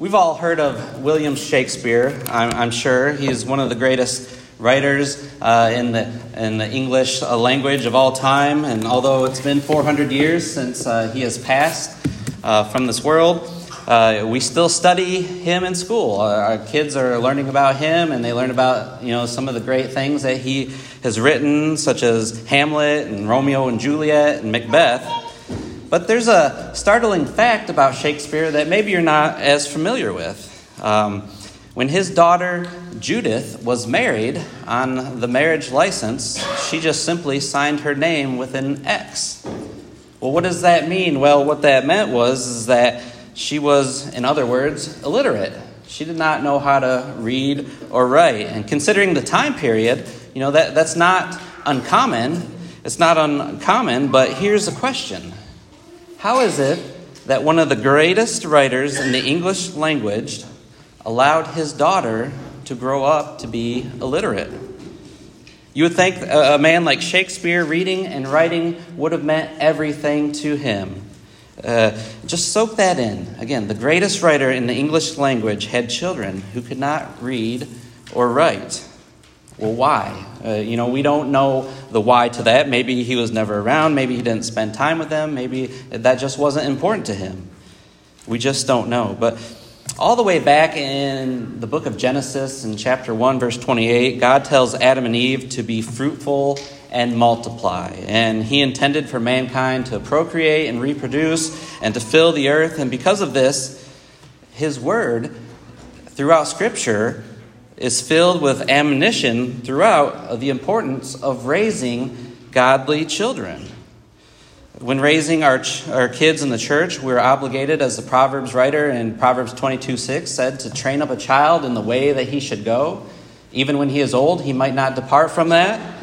We've all heard of William Shakespeare, I'm, I'm sure. He's one of the greatest writers uh, in, the, in the English uh, language of all time. And although it's been 400 years since uh, he has passed uh, from this world, uh, we still study him in school. Uh, our kids are learning about him, and they learn about you know some of the great things that he has written, such as Hamlet and Romeo and Juliet and Macbeth. But there's a startling fact about Shakespeare that maybe you're not as familiar with. Um, when his daughter Judith was married on the marriage license, she just simply signed her name with an X. Well, what does that mean? Well, what that meant was is that she was, in other words, illiterate. She did not know how to read or write. And considering the time period, you know, that, that's not uncommon. It's not uncommon, but here's a question how is it that one of the greatest writers in the English language allowed his daughter to grow up to be illiterate? You would think a man like Shakespeare reading and writing would have meant everything to him. Uh, just soak that in. Again, the greatest writer in the English language had children who could not read or write. Well, why? Uh, you know, we don't know the why to that. Maybe he was never around. Maybe he didn't spend time with them. Maybe that just wasn't important to him. We just don't know. But all the way back in the book of Genesis, in chapter 1, verse 28, God tells Adam and Eve to be fruitful and multiply. And he intended for mankind to procreate and reproduce and to fill the earth. And because of this, his word throughout Scripture is filled with admonition throughout of the importance of raising godly children. When raising our, our kids in the church, we're obligated, as the Proverbs writer in Proverbs 22 6 said, to train up a child in the way that he should go. Even when he is old, he might not depart from that.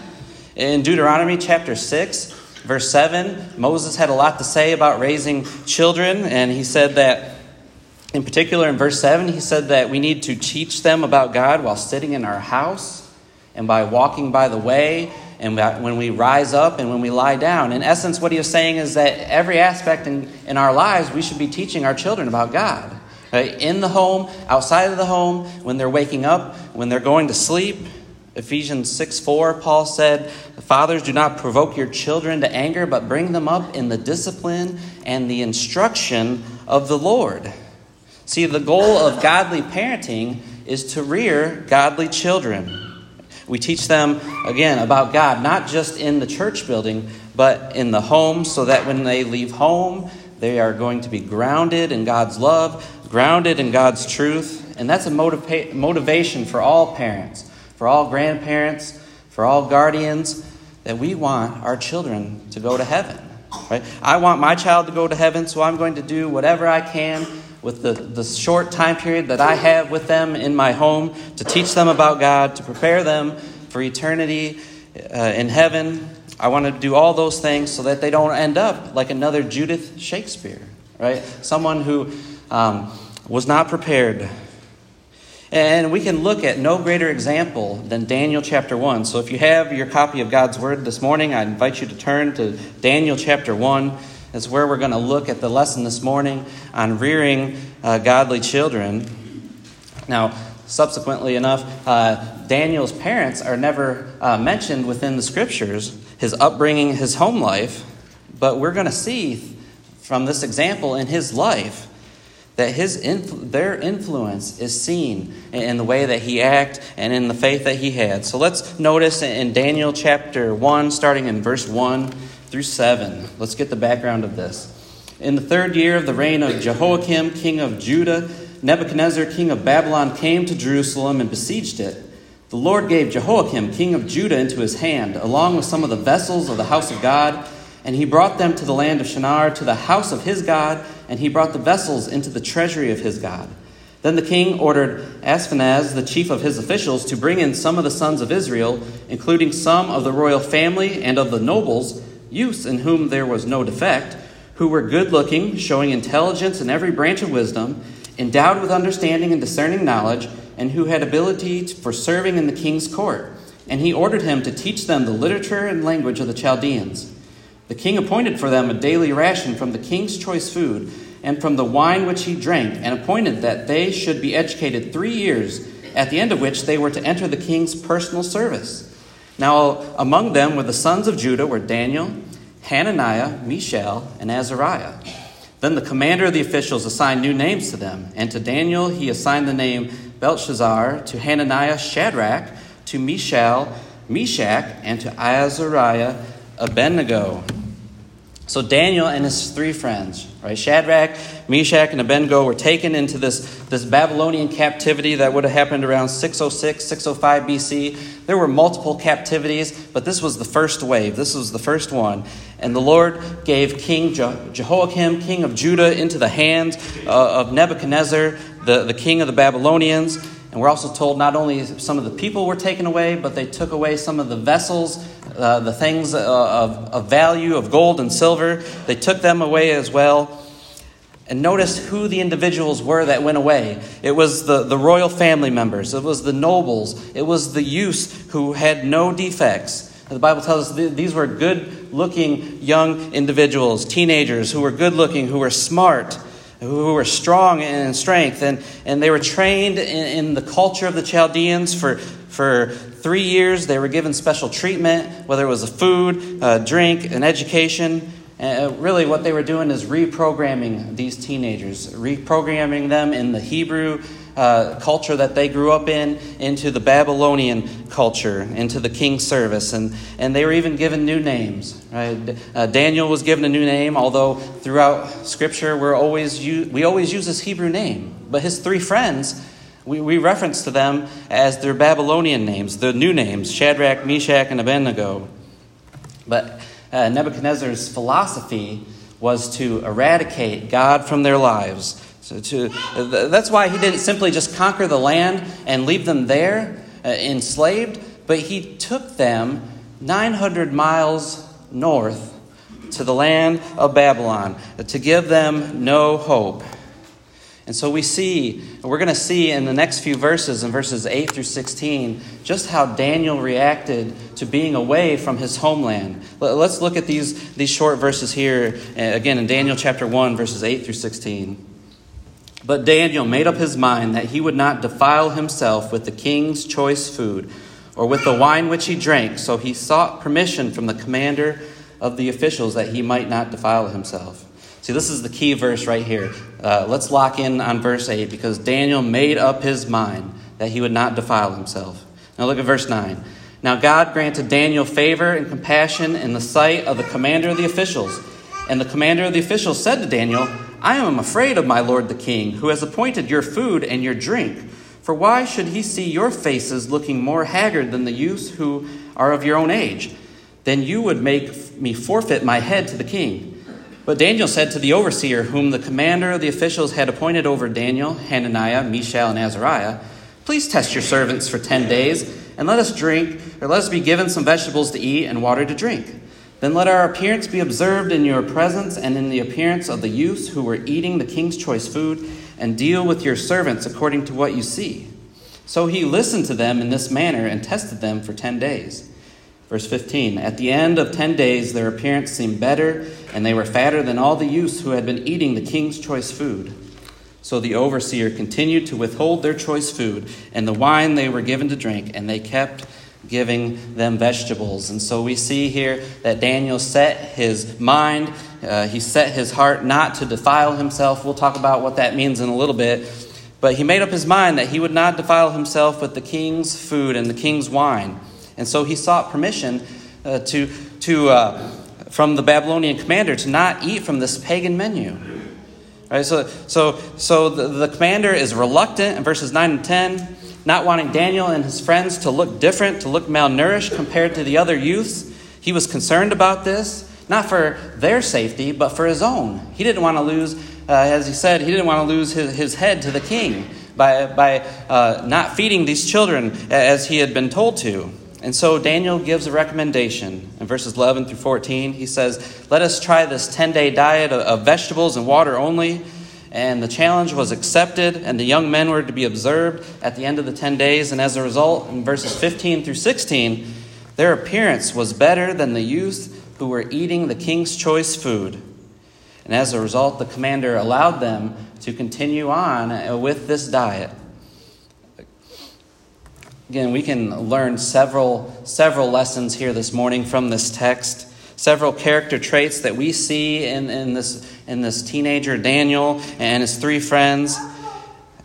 In Deuteronomy chapter 6, verse 7, Moses had a lot to say about raising children, and he said that in particular, in verse 7, he said that we need to teach them about God while sitting in our house and by walking by the way and when we rise up and when we lie down. In essence, what he is saying is that every aspect in, in our lives, we should be teaching our children about God. Right? In the home, outside of the home, when they're waking up, when they're going to sleep. Ephesians 6 4, Paul said, Fathers, do not provoke your children to anger, but bring them up in the discipline and the instruction of the Lord. See, the goal of godly parenting is to rear godly children. We teach them, again, about God, not just in the church building, but in the home, so that when they leave home, they are going to be grounded in God's love, grounded in God's truth. And that's a motiva- motivation for all parents, for all grandparents, for all guardians, that we want our children to go to heaven. Right? I want my child to go to heaven, so I'm going to do whatever I can with the, the short time period that I have with them in my home to teach them about God, to prepare them for eternity uh, in heaven. I want to do all those things so that they don't end up like another Judith Shakespeare, right? Someone who um, was not prepared. And we can look at no greater example than Daniel chapter 1. So if you have your copy of God's Word this morning, I invite you to turn to Daniel chapter 1 is where we're going to look at the lesson this morning on rearing uh, godly children. Now, subsequently enough, uh, Daniel's parents are never uh, mentioned within the scriptures, his upbringing, his home life, but we're going to see from this example in his life that his influ- their influence is seen in the way that he acted and in the faith that he had. So let's notice in Daniel chapter 1, starting in verse 1 through 7. Let's get the background of this. In the third year of the reign of Jehoiakim, king of Judah, Nebuchadnezzar, king of Babylon, came to Jerusalem and besieged it. The Lord gave Jehoiakim, king of Judah, into his hand, along with some of the vessels of the house of God, and he brought them to the land of Shinar, to the house of his God, and he brought the vessels into the treasury of his God. Then the king ordered Ashpenaz, the chief of his officials, to bring in some of the sons of Israel, including some of the royal family and of the nobles youths in whom there was no defect, who were good looking, showing intelligence in every branch of wisdom, endowed with understanding and discerning knowledge, and who had ability for serving in the king's court. And he ordered him to teach them the literature and language of the Chaldeans. The king appointed for them a daily ration from the king's choice food, and from the wine which he drank, and appointed that they should be educated three years, at the end of which they were to enter the king's personal service. Now, among them were the sons of Judah were Daniel, Hananiah, Mishael, and Azariah. Then the commander of the officials assigned new names to them, and to Daniel he assigned the name Belteshazzar, to Hananiah Shadrach, to Mishael Meshach, and to Azariah Abednego. So Daniel and his three friends, right, Shadrach, Meshach, and Abednego were taken into this, this Babylonian captivity that would have happened around 606, 605 BC. There were multiple captivities, but this was the first wave. This was the first one. And the Lord gave King Jehoiakim, king of Judah, into the hands uh, of Nebuchadnezzar, the, the king of the Babylonians. And we're also told not only some of the people were taken away, but they took away some of the vessels uh, the things uh, of, of value, of gold and silver. They took them away as well. And notice who the individuals were that went away. It was the, the royal family members, it was the nobles, it was the youths who had no defects. The Bible tells us these were good looking young individuals, teenagers who were good looking, who were smart, who were strong in strength. And, and they were trained in, in the culture of the Chaldeans for, for three years, they were given special treatment, whether it was a food, a drink, an education. Uh, really, what they were doing is reprogramming these teenagers, reprogramming them in the Hebrew uh, culture that they grew up in into the Babylonian culture, into the king's service. And, and they were even given new names. Right? Uh, Daniel was given a new name, although throughout Scripture we're always we always use his Hebrew name. But his three friends we, we reference to them as their Babylonian names, the new names, Shadrach, Meshach, and Abednego. But uh, Nebuchadnezzar's philosophy was to eradicate God from their lives. So to, that's why he didn't simply just conquer the land and leave them there uh, enslaved, but he took them 900 miles north to the land of Babylon to give them no hope. And so we see, we're going to see in the next few verses, in verses 8 through 16, just how Daniel reacted to being away from his homeland. Let's look at these, these short verses here, uh, again in Daniel chapter 1, verses 8 through 16. But Daniel made up his mind that he would not defile himself with the king's choice food or with the wine which he drank, so he sought permission from the commander of the officials that he might not defile himself. See, this is the key verse right here. Uh, let's lock in on verse 8 because Daniel made up his mind that he would not defile himself. Now look at verse 9. Now God granted Daniel favor and compassion in the sight of the commander of the officials. And the commander of the officials said to Daniel, I am afraid of my lord the king, who has appointed your food and your drink. For why should he see your faces looking more haggard than the youths who are of your own age? Then you would make me forfeit my head to the king. But Daniel said to the overseer, whom the commander of the officials had appointed over Daniel, Hananiah, Mishael, and Azariah, Please test your servants for ten days, and let us drink, or let us be given some vegetables to eat and water to drink. Then let our appearance be observed in your presence and in the appearance of the youths who were eating the king's choice food, and deal with your servants according to what you see. So he listened to them in this manner and tested them for ten days. Verse 15 At the end of ten days, their appearance seemed better, and they were fatter than all the youths who had been eating the king's choice food. So the overseer continued to withhold their choice food and the wine they were given to drink, and they kept giving them vegetables. And so we see here that Daniel set his mind, uh, he set his heart not to defile himself. We'll talk about what that means in a little bit. But he made up his mind that he would not defile himself with the king's food and the king's wine. And so he sought permission uh, to, to, uh, from the Babylonian commander to not eat from this pagan menu. Right, so, so, so the, the commander is reluctant in verses 9 and 10, not wanting Daniel and his friends to look different, to look malnourished compared to the other youths. He was concerned about this, not for their safety, but for his own. He didn't want to lose, uh, as he said, he didn't want to lose his, his head to the king by, by uh, not feeding these children as he had been told to. And so Daniel gives a recommendation in verses 11 through 14. He says, Let us try this 10 day diet of vegetables and water only. And the challenge was accepted, and the young men were to be observed at the end of the 10 days. And as a result, in verses 15 through 16, their appearance was better than the youth who were eating the king's choice food. And as a result, the commander allowed them to continue on uh, with this diet. Again, we can learn several, several lessons here this morning from this text. Several character traits that we see in, in, this, in this teenager, Daniel, and his three friends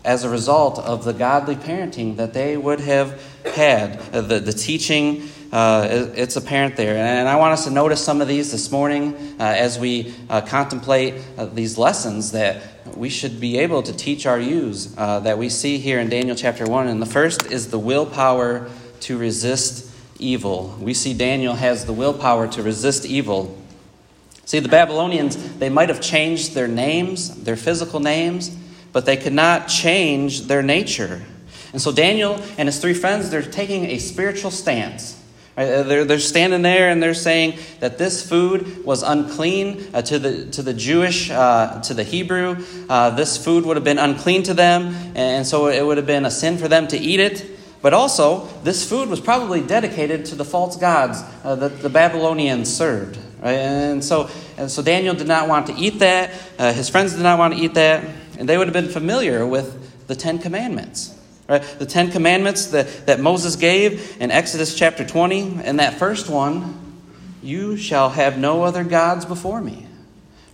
as a result of the godly parenting that they would have had, uh, the, the teaching. Uh, it's apparent there. And I want us to notice some of these this morning uh, as we uh, contemplate uh, these lessons that we should be able to teach our youths uh, that we see here in Daniel chapter 1. And the first is the willpower to resist evil. We see Daniel has the willpower to resist evil. See, the Babylonians, they might have changed their names, their physical names, but they could not change their nature. And so Daniel and his three friends, they're taking a spiritual stance. Uh, they're, they're standing there and they're saying that this food was unclean uh, to, the, to the Jewish, uh, to the Hebrew. Uh, this food would have been unclean to them, and so it would have been a sin for them to eat it. But also, this food was probably dedicated to the false gods uh, that the Babylonians served. Right? And, so, and so Daniel did not want to eat that. Uh, his friends did not want to eat that. And they would have been familiar with the Ten Commandments. Right? The Ten Commandments that, that Moses gave in Exodus chapter 20. And that first one, you shall have no other gods before me.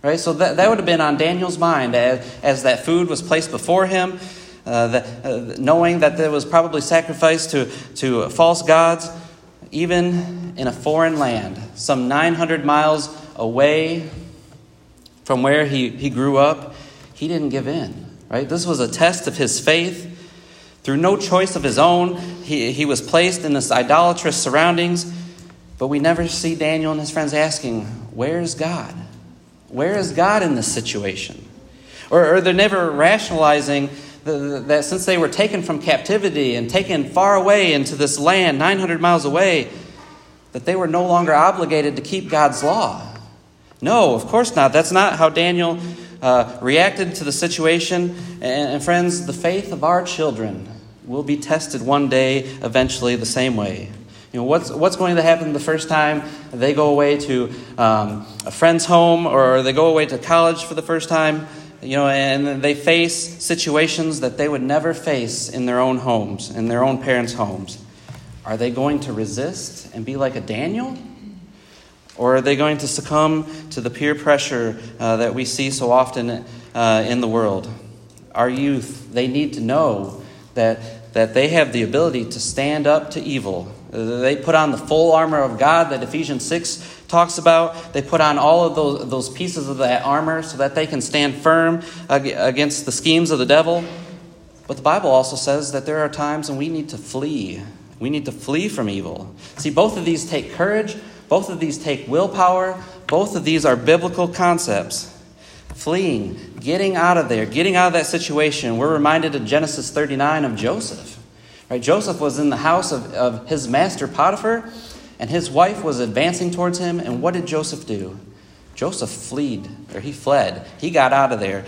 Right? So that, that would have been on Daniel's mind as, as that food was placed before him, uh, uh, knowing that there was probably sacrificed to, to false gods, even in a foreign land, some 900 miles away from where he, he grew up he didn't give in, right? This was a test of his faith. Through no choice of his own, he, he was placed in this idolatrous surroundings. But we never see Daniel and his friends asking, Where's God? Where is God in this situation? Or, or they're never rationalizing the, that since they were taken from captivity and taken far away into this land, 900 miles away, that they were no longer obligated to keep God's law. No, of course not. That's not how Daniel uh, reacted to the situation. And, and friends, the faith of our children will be tested one day, eventually, the same way. You know, what's, what's going to happen the first time they go away to um, a friend's home or they go away to college for the first time? You know, and they face situations that they would never face in their own homes, in their own parents' homes. Are they going to resist and be like a Daniel? Or are they going to succumb to the peer pressure uh, that we see so often uh, in the world? Our youth, they need to know that, that they have the ability to stand up to evil. They put on the full armor of God that Ephesians 6 talks about. They put on all of those, those pieces of that armor so that they can stand firm against the schemes of the devil. But the Bible also says that there are times when we need to flee. We need to flee from evil. See, both of these take courage, both of these take willpower. Both of these are biblical concepts. Fleeing, getting out of there, getting out of that situation. We're reminded of Genesis 39 of Joseph. Right? Joseph was in the house of, of his master Potiphar, and his wife was advancing towards him. And what did Joseph do? Joseph fled, or he fled. He got out of there.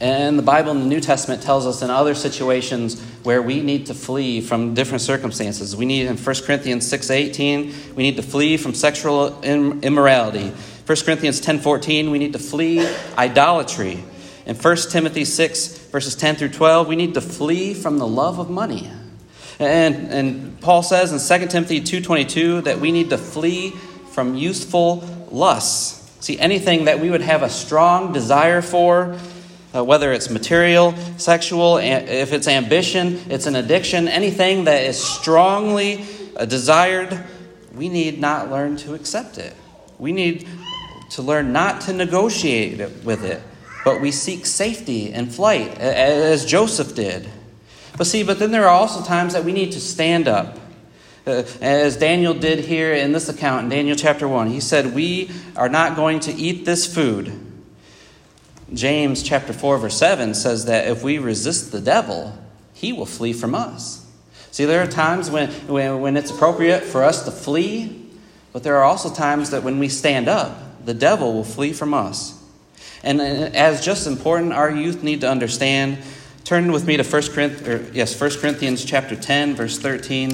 And the Bible in the New Testament tells us in other situations where we need to flee from different circumstances. We need in 1 Corinthians 6:18, we need to flee from sexual immorality. 1 Corinthians 10:14, we need to flee idolatry. In 1 Timothy 6 verses 10 through 12, we need to flee from the love of money. And, and Paul says in 2 Timothy 2:22 that we need to flee from useful lusts. See, anything that we would have a strong desire for, uh, whether it's material, sexual, if it's ambition, it's an addiction, anything that is strongly uh, desired, we need not learn to accept it. We need to learn not to negotiate with it, but we seek safety and flight, as Joseph did. But see, but then there are also times that we need to stand up. Uh, as Daniel did here in this account in Daniel chapter 1, he said, We are not going to eat this food James chapter 4 verse 7 says that if we resist the devil, he will flee from us. See, there are times when, when, when it's appropriate for us to flee, but there are also times that when we stand up, the devil will flee from us. And uh, as just important, our youth need to understand. Turn with me to 1 Corinthians, yes, 1 Corinthians chapter 10, verse 13.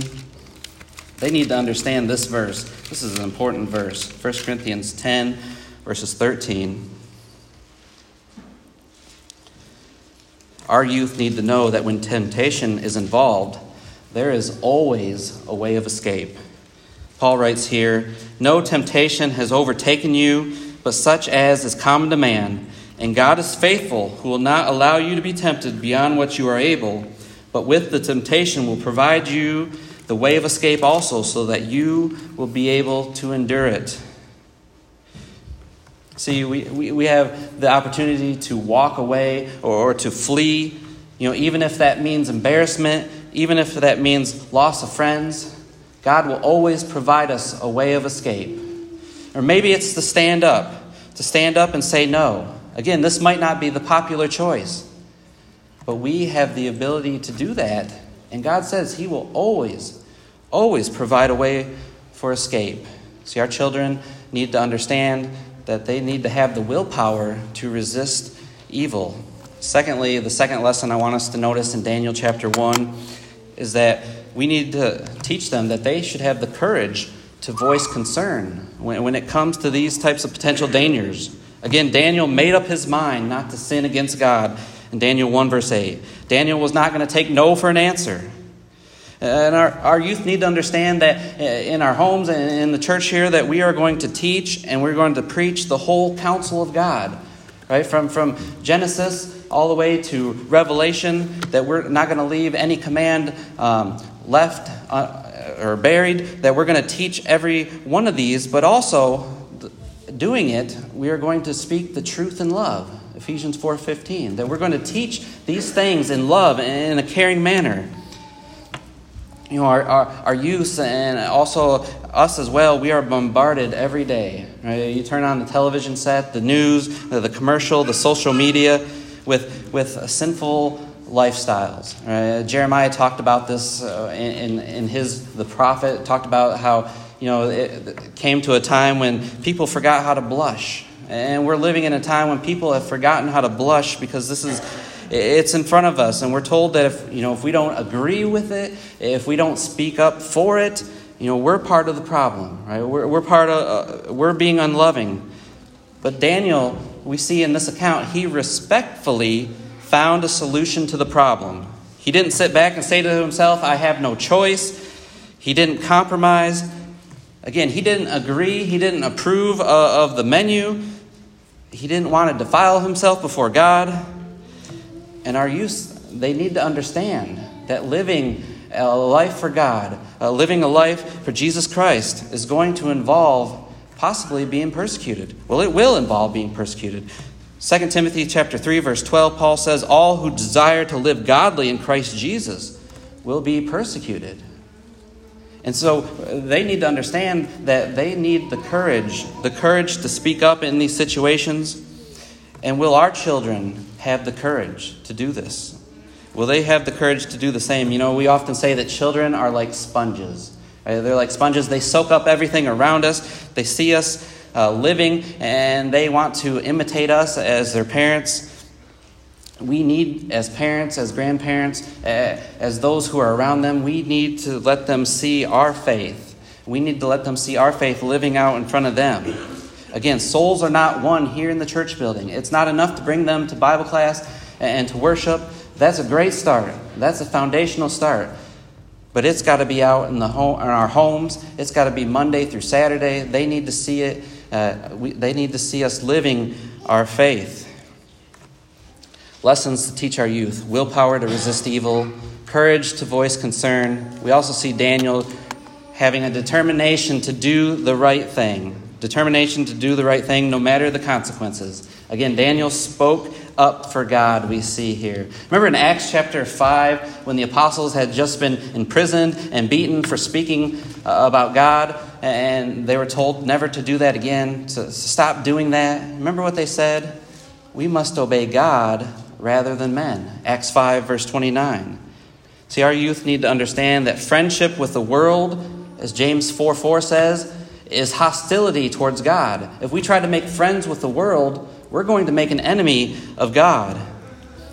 They need to understand this verse. This is an important verse. 1 Corinthians 10, verses 13. Our youth need to know that when temptation is involved, there is always a way of escape. Paul writes here No temptation has overtaken you, but such as is common to man. And God is faithful, who will not allow you to be tempted beyond what you are able, but with the temptation will provide you the way of escape also, so that you will be able to endure it. See, we, we, we have the opportunity to walk away or, or to flee, you know, even if that means embarrassment, even if that means loss of friends. God will always provide us a way of escape. Or maybe it's to stand up, to stand up and say no. Again, this might not be the popular choice, but we have the ability to do that. And God says He will always, always provide a way for escape. See, our children need to understand that they need to have the willpower to resist evil. Secondly, the second lesson I want us to notice in Daniel chapter 1 is that we need to teach them that they should have the courage to voice concern when, when it comes to these types of potential dangers. Again, Daniel made up his mind not to sin against God in Daniel 1, verse 8. Daniel was not going to take no for an answer. And our, our youth need to understand that uh, in our homes and in the church here that we are going to teach and we're going to preach the whole counsel of God. Right? From, from Genesis all the way to Revelation, that we're not going to leave any command um, left uh, or buried, that we're going to teach every one of these, but also doing it, we are going to speak the truth in love. Ephesians 4:15. That we're going to teach these things in love and in a caring manner you know, our, our, our youth and also us as well, we are bombarded every day. Right? You turn on the television set, the news, the commercial, the social media with, with sinful lifestyles. Right? Jeremiah talked about this uh, in, in his, the prophet, talked about how, you know, it came to a time when people forgot how to blush. And we're living in a time when people have forgotten how to blush because this is it's in front of us, and we're told that if, you know, if we don't agree with it, if we don't speak up for it, you know, we're part of the problem, right? We're, we're part of, uh, we're being unloving. But Daniel, we see in this account, he respectfully found a solution to the problem. He didn't sit back and say to himself, I have no choice. He didn't compromise. Again, he didn't agree, he didn't approve of the menu. He didn't want to defile himself before God. And our youth, they need to understand that living a life for God, uh, living a life for Jesus Christ, is going to involve possibly being persecuted. Well, it will involve being persecuted. 2 Timothy chapter 3 verse 12 Paul says all who desire to live godly in Christ Jesus will be persecuted. And so they need to understand that they need the courage, the courage to speak up in these situations. And will our children have the courage to do this? Will they have the courage to do the same? You know, we often say that children are like sponges. Right? They're like sponges. They soak up everything around us. They see us uh, living and they want to imitate us as their parents. We need, as parents, as grandparents, uh, as those who are around them, we need to let them see our faith. We need to let them see our faith living out in front of them. Again, souls are not won here in the church building. It's not enough to bring them to Bible class and to worship. That's a great start. That's a foundational start. But it's got to be out in, the home, in our homes. It's got to be Monday through Saturday. They need to see it. Uh, we, they need to see us living our faith. Lessons to teach our youth willpower to resist evil, courage to voice concern. We also see Daniel having a determination to do the right thing determination to do the right thing no matter the consequences. Again, Daniel spoke up for God, we see here. Remember in Acts chapter 5 when the apostles had just been imprisoned and beaten for speaking uh, about God, and they were told never to do that again, to stop doing that? Remember what they said? We must obey God rather than men. Acts 5, verse 29. See, our youth need to understand that friendship with the world, as James 4 4 says, is hostility towards God. If we try to make friends with the world, we're going to make an enemy of God.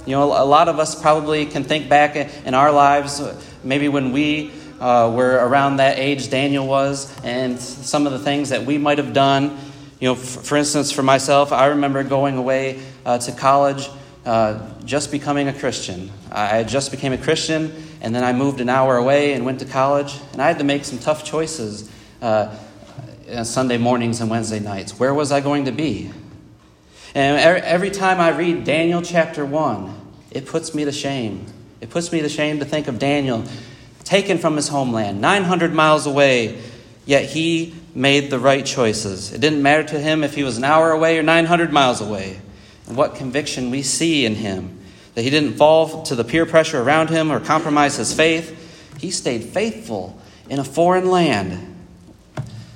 You know, a lot of us probably can think back in our lives, maybe when we uh, were around that age Daniel was, and some of the things that we might have done. You know, for, for instance, for myself, I remember going away uh, to college, uh, just becoming a Christian. I just became a Christian, and then I moved an hour away and went to college, and I had to make some tough choices uh, Sunday mornings and Wednesday nights. Where was I going to be? And er, every time I read Daniel chapter 1, it puts me to shame. It puts me to shame to think of Daniel taken from his homeland, 900 miles away, yet he made the right choices. It didn't matter to him if he was an hour away or 900 miles away. And what conviction we see in him that he didn't fall to the peer pressure around him or compromise his faith. He stayed faithful in a foreign land.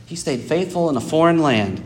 He stayed faithful in a foreign land.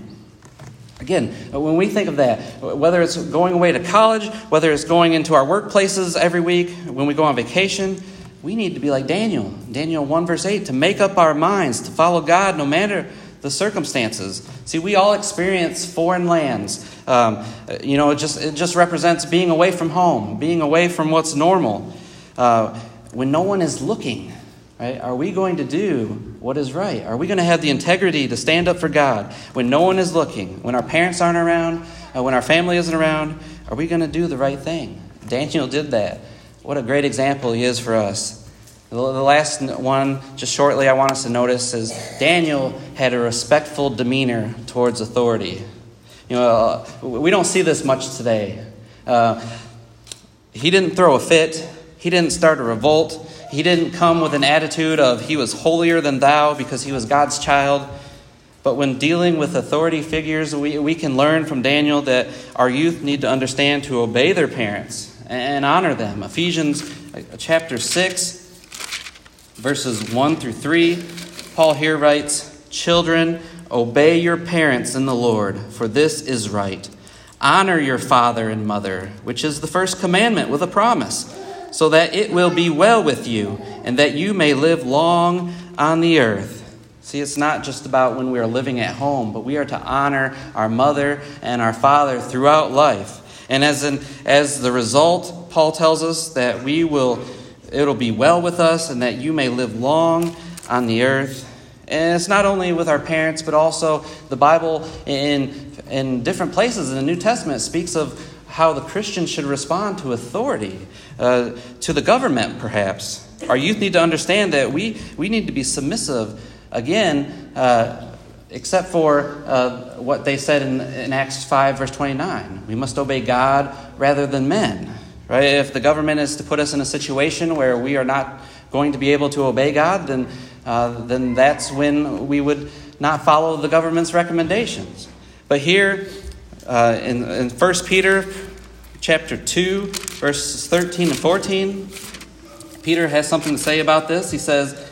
Again, when we think of that, whether it's going away to college, whether it's going into our workplaces every week, when we go on vacation, we need to be like Daniel, Daniel 1, verse 8, to make up our minds to follow God no matter the circumstances. See, we all experience foreign lands. Um, you know, it just, it just represents being away from home, being away from what's normal. Uh, when no one is looking, right, are we going to do what is right? Are we going to have the integrity to stand up for God when no one is looking, when our parents aren't around, uh, when our family isn't around? Are we going to do the right thing? Daniel did that. What a great example he is for us. The last one, just shortly, I want us to notice is Daniel had a respectful demeanor towards authority. You know, uh, we don't see this much today. Uh, he didn't throw a fit, he didn't start a revolt, he didn't come with an attitude of he was holier than thou because he was God's child. But when dealing with authority figures, we, we can learn from Daniel that our youth need to understand to obey their parents and honor them. Ephesians uh, chapter 6 verses 1 through 3, Paul here writes Children, obey your parents in the Lord, for this is right. Honor your father and mother, which is the first commandment with a promise, so that it will be well with you and that you may live long on the earth. See, it's not just about when we are living at home, but we are to honor our mother and our father throughout life. And as, an, as the result, Paul tells us that we will it'll be well with us and that you may live long on the earth. And it's not only with our parents, but also the Bible in, in different places in the New Testament speaks of how the Christian should respond to authority, uh, to the government, perhaps. Our youth need to understand that we, we need to be submissive, again, uh, except for uh, what they said in, in Acts 5, verse 29. We must obey God rather than men. Right? If the government is to put us in a situation where we are not going to be able to obey God, then, uh, then that's when we would not follow the government's recommendations. But here uh, in, in 1 Peter chapter 2, verses 13 and 14, Peter has something to say about this. He says,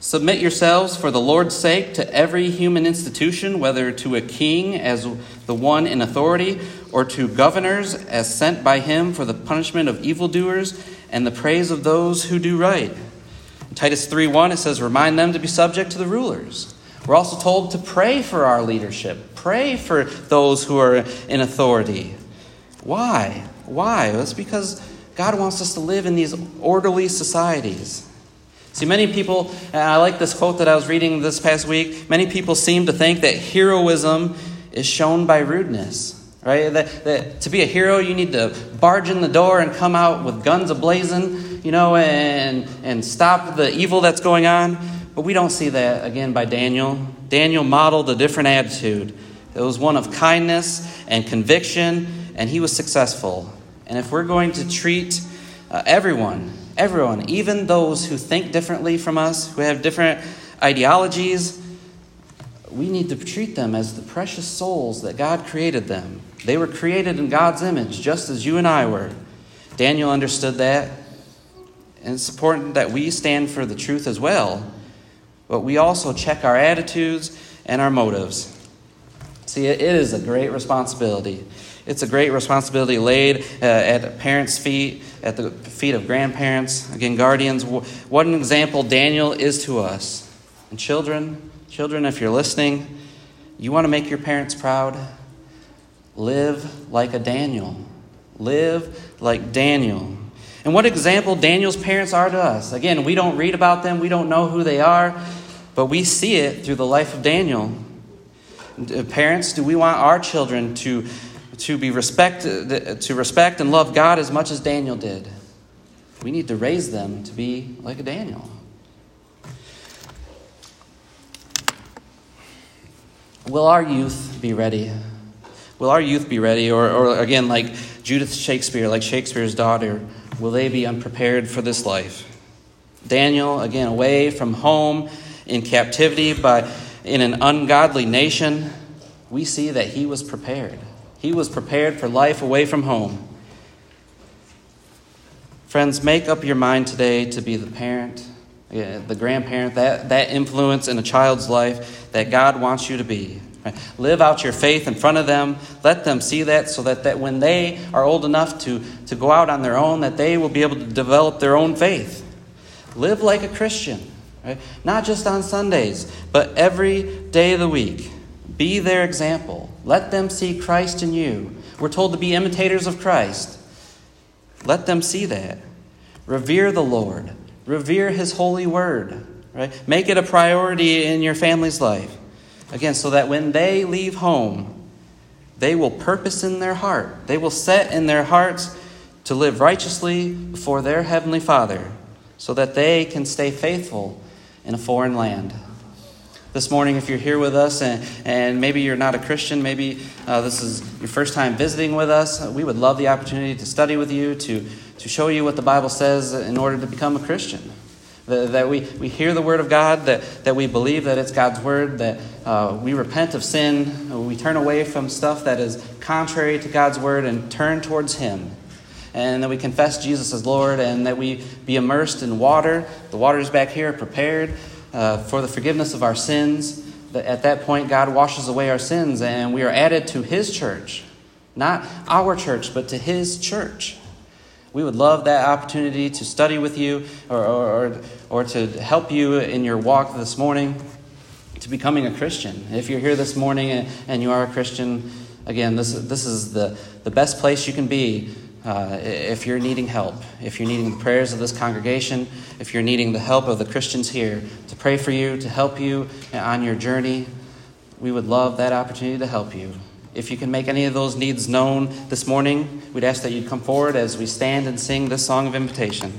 Submit yourselves for the Lord's sake to every human institution, whether to a king as the one in authority, or to governors as sent by him for the punishment of evildoers and the praise of those who do right. In Titus 3:1 it says, Remind them to be subject to the rulers. We're also told to pray for our leadership, pray for those who are in authority. Why? Why? Well, it's because God wants us to live in these orderly societies. See, many people, and I like this quote that I was reading this past week, many people seem to think that heroism is shown by rudeness. Right? That, that to be a hero, you need to barge in the door and come out with guns ablazing, you know, and, and stop the evil that's going on. But we don't see that again by Daniel. Daniel modeled a different attitude. It was one of kindness and conviction, and he was successful. And if we're going to treat uh, everyone everyone, even those who think differently from us, who have different ideologies, we need to treat them as the precious souls that God created them. They were created in God's image, just as you and I were. Daniel understood that. And it's important that we stand for the truth as well, but we also check our attitudes and our motives. See, it is a great responsibility. It's a great responsibility laid uh, at parents' feet, at the feet of grandparents, again, guardians. What an example Daniel is to us. And children, children, if you're listening, you want to make your parents proud? Live like a Daniel. Live like Daniel. And what example Daniel's parents are to us. Again, we don't read about them, we don't know who they are, but we see it through the life of Daniel. Parents, do we want our children to, to be respect, to respect and love God as much as Daniel did? We need to raise them to be like a Daniel. Will our youth be ready? Will our youth be ready? Or, or again, like Judith Shakespeare, like Shakespeare's daughter, will they be unprepared for this life? Daniel, again, away from home in captivity by, in an ungodly nation, we see that he was prepared. He was prepared for life away from home. Friends, make up your mind today to be the parent, the grandparent, that, that influence in a child's life that God wants you to be. Live out your faith in front of them. Let them see that so that, that when they are old enough to, to go out on their own, that they will be able to develop their own faith. Live like a Christian, right? not just on Sundays, but every day of the week. Be their example. Let them see Christ in you. We're told to be imitators of Christ. Let them see that. Revere the Lord. Revere His holy word. Right? Make it a priority in your family's life. Again, so that when they leave home, they will purpose in their heart. They will set in their hearts to live righteously before their Heavenly Father, so that they can stay faithful in a foreign land. This morning, if you're here with us and, and maybe you're not a Christian, maybe uh, this is your first time visiting with us, we would love the opportunity to study with you, to, to show you what the Bible says in order to become a Christian that that we, we hear the Word of God, that, that we believe that it's God's Word, that uh, we repent of sin, we turn away from stuff that is contrary to God's Word and turn towards Him. And that we confess Jesus as Lord, and that we be immersed in water. The waters back here prepared uh, for the forgiveness of our sins. At that point, God washes away our sins, and we are added to His church. Not our church, but to His church. We would love that opportunity to study with you or, or, or, to help you in your walk this morning to becoming a Christian. If you're here this morning and, you are a Christian, again, this, this is the, the best place you can be uh, if you're needing help, if you're needing the prayers of this congregation, if you're needing the help of the Christians here to pray for you, to help you on your journey. We would love that opportunity to help you. If you can make any of those needs known this morning, we'd ask that you come forward as we stand and sing this song of invitation.